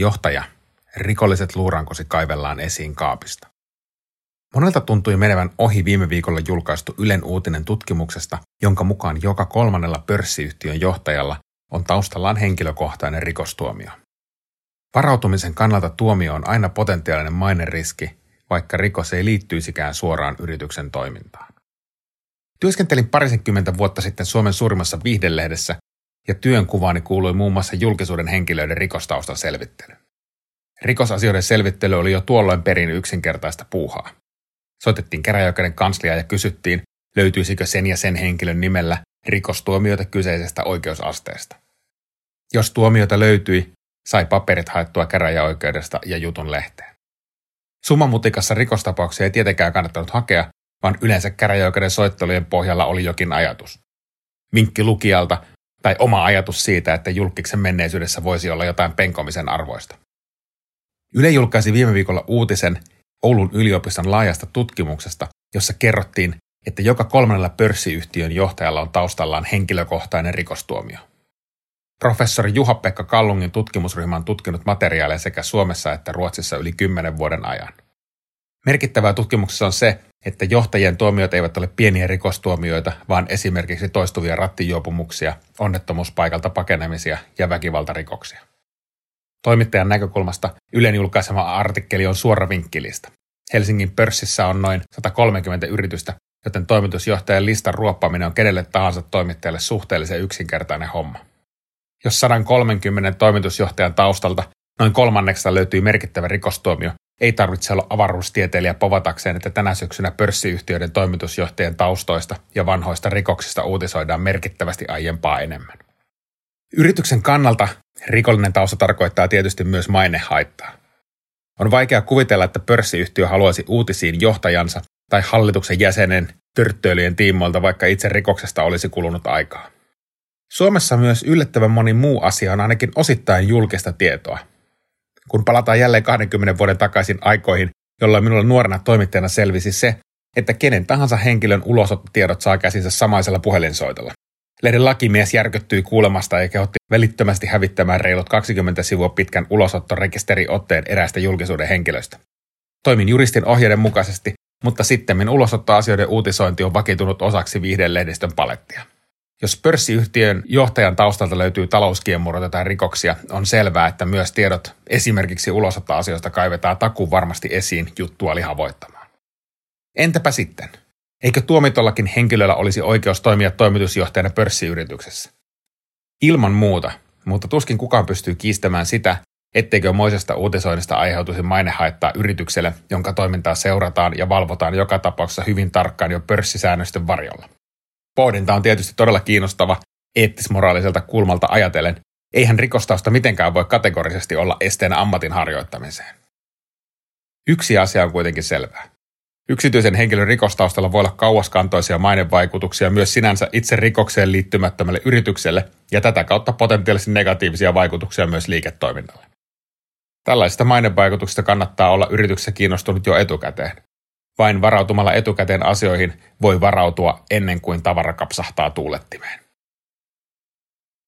Johtaja. Rikolliset luurankosi kaivellaan esiin kaapista. Monelta tuntui menevän ohi viime viikolla julkaistu Ylen uutinen tutkimuksesta, jonka mukaan joka kolmannella pörssiyhtiön johtajalla on taustallaan henkilökohtainen rikostuomio. Varautumisen kannalta tuomio on aina potentiaalinen maineriski, vaikka rikos ei liittyisikään suoraan yrityksen toimintaan. Työskentelin parisenkymmentä vuotta sitten Suomen suurimmassa viihdelehdessä ja työnkuvaani kuului muun muassa julkisuuden henkilöiden rikostaustan selvittely. Rikosasioiden selvittely oli jo tuolloin perin yksinkertaista puuhaa. Soitettiin käräjäoikeuden kansliaa ja kysyttiin, löytyisikö sen ja sen henkilön nimellä rikostuomioita kyseisestä oikeusasteesta. Jos tuomioita löytyi, sai paperit haettua käräjäoikeudesta ja jutun lehteen. Summamutikassa rikostapauksia ei tietenkään kannattanut hakea, vaan yleensä käräjäoikeuden soittelujen pohjalla oli jokin ajatus. Vinkki lukijalta tai oma ajatus siitä, että julkiksen menneisyydessä voisi olla jotain penkomisen arvoista. Yle julkaisi viime viikolla uutisen Oulun yliopiston laajasta tutkimuksesta, jossa kerrottiin, että joka kolmannella pörssiyhtiön johtajalla on taustallaan henkilökohtainen rikostuomio. Professori Juha-Pekka Kallungin tutkimusryhmä on tutkinut materiaaleja sekä Suomessa että Ruotsissa yli kymmenen vuoden ajan. Merkittävää tutkimuksessa on se, että johtajien tuomiot eivät ole pieniä rikostuomioita, vaan esimerkiksi toistuvia rattijuopumuksia, onnettomuuspaikalta pakenemisia ja väkivaltarikoksia. Toimittajan näkökulmasta Ylen julkaisema artikkeli on suora vinkkilistä. Helsingin pörssissä on noin 130 yritystä, joten toimitusjohtajan listan ruoppaaminen on kenelle tahansa toimittajalle suhteellisen yksinkertainen homma. Jos 130 toimitusjohtajan taustalta noin kolmanneksesta löytyy merkittävä rikostuomio, ei tarvitse olla avaruustieteilijä povatakseen, että tänä syksynä pörssiyhtiöiden toimitusjohtajien taustoista ja vanhoista rikoksista uutisoidaan merkittävästi aiempaa enemmän. Yrityksen kannalta rikollinen tausta tarkoittaa tietysti myös mainehaittaa. On vaikea kuvitella, että pörssiyhtiö haluaisi uutisiin johtajansa tai hallituksen jäsenen törttöilyjen tiimoilta, vaikka itse rikoksesta olisi kulunut aikaa. Suomessa myös yllättävän moni muu asia on ainakin osittain julkista tietoa. Kun palataan jälleen 20 vuoden takaisin aikoihin, jolloin minulla nuorena toimittajana selvisi se, että kenen tahansa henkilön ulosottotiedot saa käsinsä samaisella puhelinsoitolla. Lehden lakimies järkyttyi kuulemasta ja kehotti välittömästi hävittämään reilut 20 sivua pitkän ulosottorekisteriotteen eräistä julkisuuden henkilöistä. Toimin juristin ohjeiden mukaisesti, mutta sitten ulosottoasioiden uutisointi on vakitunut osaksi viihdelehdistön palettia. Jos pörssiyhtiön johtajan taustalta löytyy talouskiemurroita tai rikoksia, on selvää, että myös tiedot esimerkiksi ulosottoasioista kaivetaan takuun varmasti esiin juttua lihavoittamaan. Entäpä sitten? Eikö tuomitollakin henkilöllä olisi oikeus toimia toimitusjohtajana pörssiyrityksessä? Ilman muuta, mutta tuskin kukaan pystyy kiistämään sitä, etteikö moisesta uutisoinnista aiheutuisi mainehaittaa yritykselle, jonka toimintaa seurataan ja valvotaan joka tapauksessa hyvin tarkkaan jo pörssisäännösten varjolla. Pohdinta on tietysti todella kiinnostava eettismoraaliselta kulmalta ajatellen. Eihän rikostausta mitenkään voi kategorisesti olla esteenä ammatin harjoittamiseen. Yksi asia on kuitenkin selvää. Yksityisen henkilön rikostaustalla voi olla kauaskantoisia mainevaikutuksia myös sinänsä itse rikokseen liittymättömälle yritykselle ja tätä kautta potentiaalisesti negatiivisia vaikutuksia myös liiketoiminnalle. Tällaisista mainevaikutuksista kannattaa olla yrityksessä kiinnostunut jo etukäteen. Vain varautumalla etukäteen asioihin voi varautua ennen kuin tavara kapsahtaa tuulettimeen.